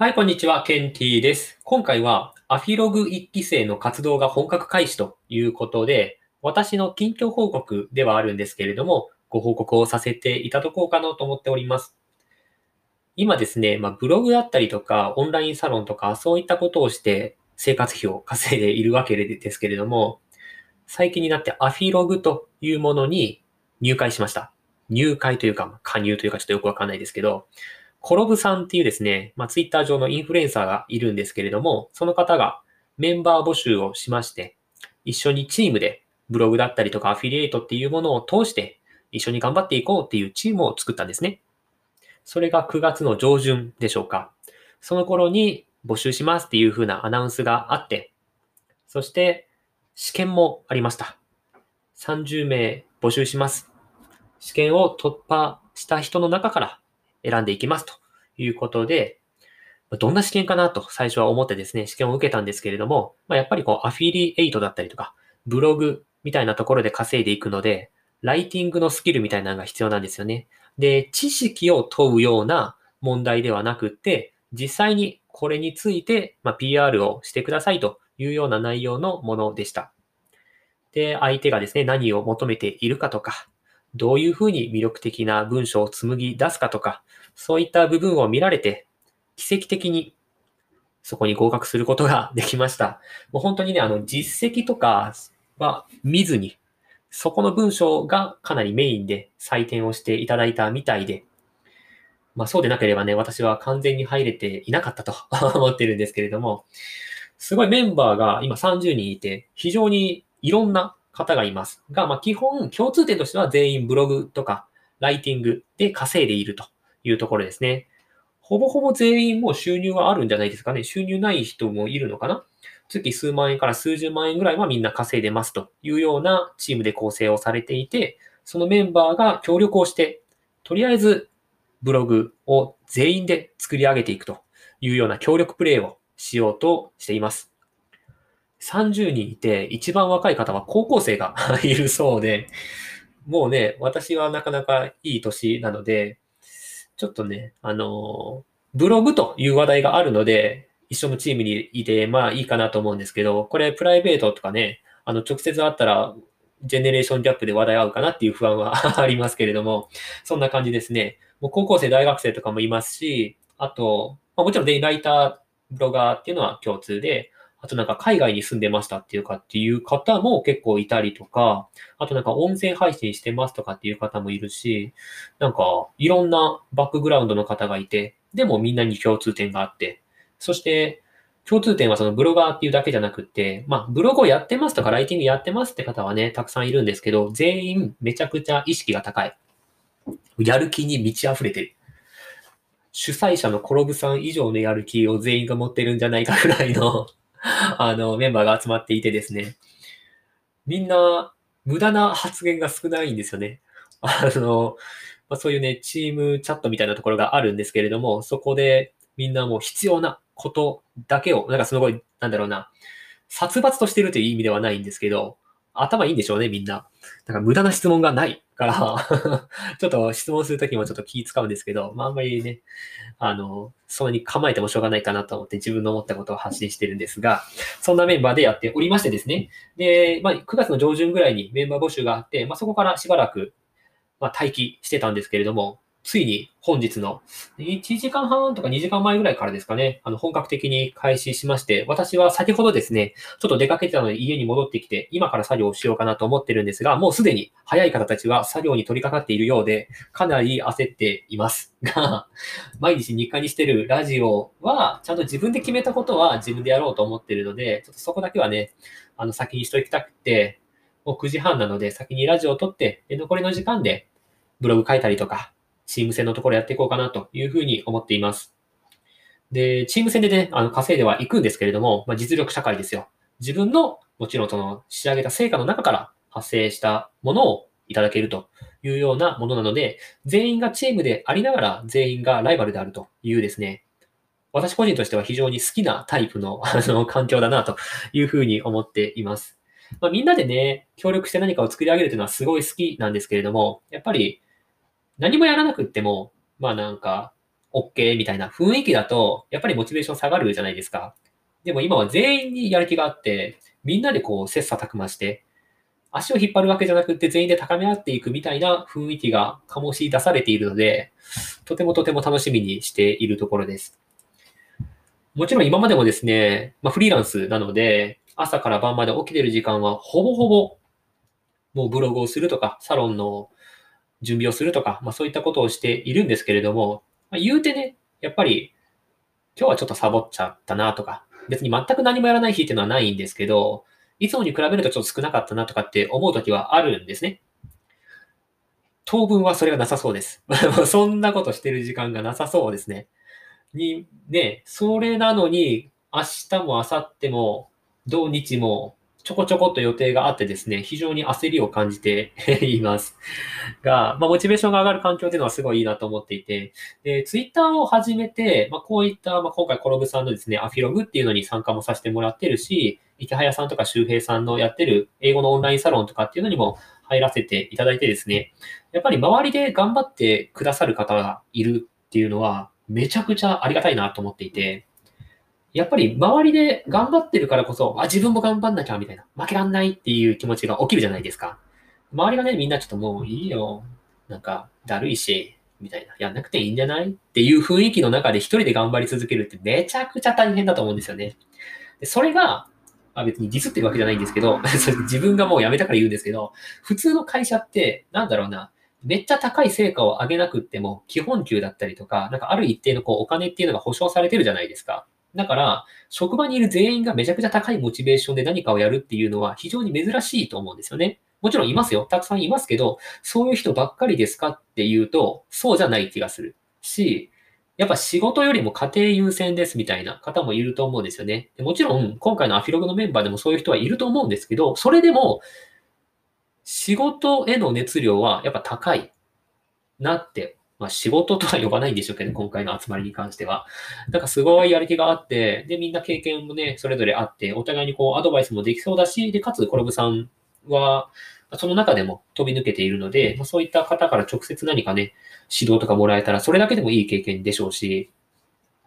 はい、こんにちは。ケンティーです。今回はアフィログ1期生の活動が本格開始ということで、私の近況報告ではあるんですけれども、ご報告をさせていただこうかなと思っております。今ですね、まあ、ブログだったりとか、オンラインサロンとか、そういったことをして生活費を稼いでいるわけですけれども、最近になってアフィログというものに入会しました。入会というか、加入というかちょっとよくわかんないですけど、コロブさんっていうですね、まあ、ツイッター上のインフルエンサーがいるんですけれども、その方がメンバー募集をしまして、一緒にチームでブログだったりとかアフィリエイトっていうものを通して一緒に頑張っていこうっていうチームを作ったんですね。それが9月の上旬でしょうか。その頃に募集しますっていう風なアナウンスがあって、そして試験もありました。30名募集します。試験を突破した人の中から選んでいきますということで、どんな試験かなと最初は思ってですね、試験を受けたんですけれども、まあ、やっぱりこうアフィリエイトだったりとか、ブログみたいなところで稼いでいくので、ライティングのスキルみたいなのが必要なんですよね。で、知識を問うような問題ではなくって、実際にこれについて、ま、PR をしてくださいというような内容のものでした。で、相手がですね、何を求めているかとか、どういうふうに魅力的な文章を紡ぎ出すかとか、そういった部分を見られて、奇跡的にそこに合格することができました。もう本当にね、あの、実績とかは見ずに、そこの文章がかなりメインで採点をしていただいたみたいで、まあそうでなければね、私は完全に入れていなかったと 思ってるんですけれども、すごいメンバーが今30人いて、非常にいろんな方がいますが、まあ基本共通点としては全員ブログとかライティングで稼いでいるというところですね。ほぼほぼ全員もう収入はあるんじゃないですかね。収入ない人もいるのかな月数万円から数十万円ぐらいはみんな稼いでますというようなチームで構成をされていて、そのメンバーが協力をして、とりあえずブログを全員で作り上げていくというような協力プレイをしようとしています。30人いて、一番若い方は高校生が いるそうで、もうね、私はなかなかいい年なので、ちょっとね、あの、ブログという話題があるので、一緒のチームにいて、まあいいかなと思うんですけど、これプライベートとかね、あの、直接会ったら、ジェネレーションギャップで話題合うかなっていう不安は ありますけれども、そんな感じですね。もう高校生、大学生とかもいますし、あと、まあ、もちろん全員ライター、ブロガーっていうのは共通で、あとなんか海外に住んでましたっていうかっていう方も結構いたりとか、あとなんか音声配信してますとかっていう方もいるし、なんかいろんなバックグラウンドの方がいて、でもみんなに共通点があって、そして共通点はそのブロガーっていうだけじゃなくて、まあブログをやってますとかライティングやってますって方はね、たくさんいるんですけど、全員めちゃくちゃ意識が高い。やる気に満ち溢れてる。主催者のコロブさん以上のやる気を全員が持ってるんじゃないかぐらいの あの、メンバーが集まっていてですね、みんな無駄な発言が少ないんですよね。あの、まあ、そういうね、チームチャットみたいなところがあるんですけれども、そこでみんなもう必要なことだけを、なんかすごい、なんだろうな、殺伐としてるという意味ではないんですけど、頭いいんでしょうね、みんな。なんか無駄な質問がないから ちょっと質問するときもちょっと気使うんですけど、まああんまりね、あの、そんなに構えてもしょうがないかなと思って自分の思ったことを発信してるんですが、そんなメンバーでやっておりましてですね。で、まあ9月の上旬ぐらいにメンバー募集があって、まあそこからしばらく、まあ待機してたんですけれども、ついに本日の。1時間半とか2時間前ぐらいからですかね、あの本格的に開始しまして、私は先ほどですね、ちょっと出かけてたので家に戻ってきて、今から作業をしようかなと思ってるんですが、もうすでに早い方たちは作業に取り掛かっているようで、かなり焦っています。が、毎日日課にしてるラジオは、ちゃんと自分で決めたことは自分でやろうと思ってるので、ちょっとそこだけはね、あの先にしときたくて、もう9時半なので先にラジオを撮って、残りの時間でブログ書いたりとか、チーム戦のところやっていこうかなというふうに思っています。で、チーム戦でね、あの、稼いではいくんですけれども、まあ、実力社会ですよ。自分の、もちろんその、仕上げた成果の中から発生したものをいただけるというようなものなので、全員がチームでありながら全員がライバルであるというですね、私個人としては非常に好きなタイプの あの環境だなというふうに思っています。まあ、みんなでね、協力して何かを作り上げるというのはすごい好きなんですけれども、やっぱり何もやらなくっても、まあなんか、OK みたいな雰囲気だと、やっぱりモチベーション下がるじゃないですか。でも今は全員にやる気があって、みんなでこう切磋琢磨して、足を引っ張るわけじゃなくって全員で高め合っていくみたいな雰囲気が醸し出されているので、とてもとても楽しみにしているところです。もちろん今までもですね、まあ、フリーランスなので、朝から晩まで起きてる時間はほぼほぼもうブログをするとか、サロンの準備をするとか、まあそういったことをしているんですけれども、まあ、言うてね、やっぱり今日はちょっとサボっちゃったなとか、別に全く何もやらない日っていうのはないんですけど、いつもに比べるとちょっと少なかったなとかって思うときはあるんですね。当分はそれがなさそうです。そんなことしてる時間がなさそうですね。に、ね、それなのに、明日も明後日も、土日も、ちょこちょこっと予定があってですね、非常に焦りを感じて います。が、まあ、モチベーションが上がる環境っていうのはすごいいいなと思っていて、で、ツイッターを始めて、まあ、こういった、まあ、今回コロブさんのですね、アフィログっていうのに参加もさせてもらってるし、池早さんとか周平さんのやってる英語のオンラインサロンとかっていうのにも入らせていただいてですね、やっぱり周りで頑張ってくださる方がいるっていうのは、めちゃくちゃありがたいなと思っていて、やっぱり周りで頑張ってるからこそ、あ、自分も頑張んなきゃみたいな、負けらんないっていう気持ちが起きるじゃないですか。周りがね、みんなちょっともういいよ。なんか、だるいし、みたいな。やんなくていいんじゃないっていう雰囲気の中で一人で頑張り続けるってめちゃくちゃ大変だと思うんですよね。でそれが、あ別にディスってるわけじゃないんですけど、自分がもう辞めたから言うんですけど、普通の会社って、なんだろうな、めっちゃ高い成果を上げなくっても、基本給だったりとか、なんかある一定のこうお金っていうのが保証されてるじゃないですか。だから、職場にいる全員がめちゃくちゃ高いモチベーションで何かをやるっていうのは非常に珍しいと思うんですよね。もちろんいますよ。たくさんいますけど、そういう人ばっかりですかっていうと、そうじゃない気がする。し、やっぱ仕事よりも家庭優先ですみたいな方もいると思うんですよね。もちろん、今回のアフィログのメンバーでもそういう人はいると思うんですけど、それでも、仕事への熱量はやっぱ高いなってまあ仕事とは呼ばないんでしょうけど、今回の集まりに関しては。なんかすごいやる気があって、で、みんな経験もね、それぞれあって、お互いにこうアドバイスもできそうだし、で、かつ、コロブさんは、その中でも飛び抜けているので、まあ、そういった方から直接何かね、指導とかもらえたら、それだけでもいい経験でしょうし、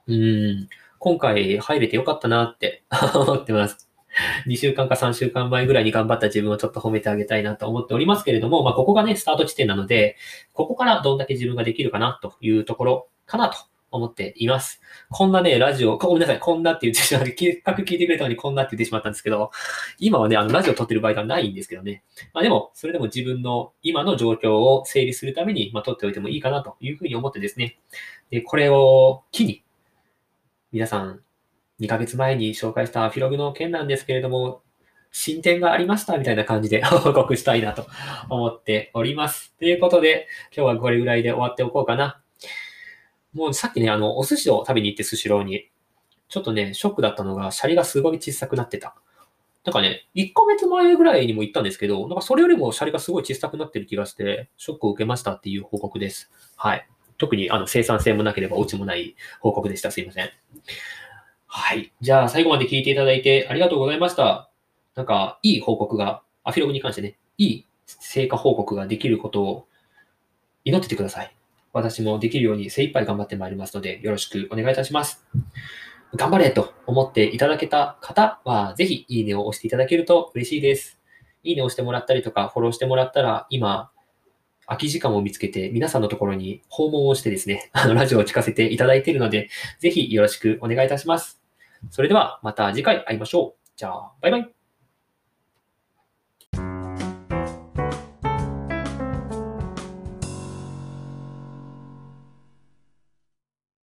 うん、今回入れてよかったなって 思ってます。2週間か3週間前ぐらいに頑張った自分をちょっと褒めてあげたいなと思っておりますけれども、まあ、ここがね、スタート地点なので、ここからどんだけ自分ができるかなというところかなと思っています。こんなね、ラジオ、ごめんなさい、こんなって言ってしまって、せっかく聞いてくれたのにこんなって言ってしまったんですけど、今はね、あの、ラジオ撮ってる場合ではないんですけどね。まあでも、それでも自分の今の状況を整理するために、まあ、撮っておいてもいいかなというふうに思ってですね。で、これを機に、皆さん、2ヶ月前に紹介したアフィログの件なんですけれども、進展がありましたみたいな感じで 報告したいなと思っております。ということで、今日はこれぐらいで終わっておこうかな。もうさっきね、あの、お寿司を食べに行ってスシローに、ちょっとね、ショックだったのが、シャリがすごい小さくなってた。なんかね、1ヶ月前ぐらいにも行ったんですけど、なんかそれよりもシャリがすごい小さくなってる気がして、ショックを受けましたっていう報告です。はい。特にあの生産性もなければオチもない報告でした。すいません。はい。じゃあ、最後まで聞いていただいてありがとうございました。なんか、いい報告が、アフィログに関してね、いい成果報告ができることを祈っててください。私もできるように精一杯頑張ってまいりますので、よろしくお願いいたします。頑張れと思っていただけた方は、ぜひいいねを押していただけると嬉しいです。いいねを押してもらったりとか、フォローしてもらったら、今、空き時間を見つけて、皆さんのところに訪問をしてですね、あの、ラジオを聞かせていただいているので、ぜひよろしくお願いいたします。それではまた次回会いましょう。じゃあ、バイバイ。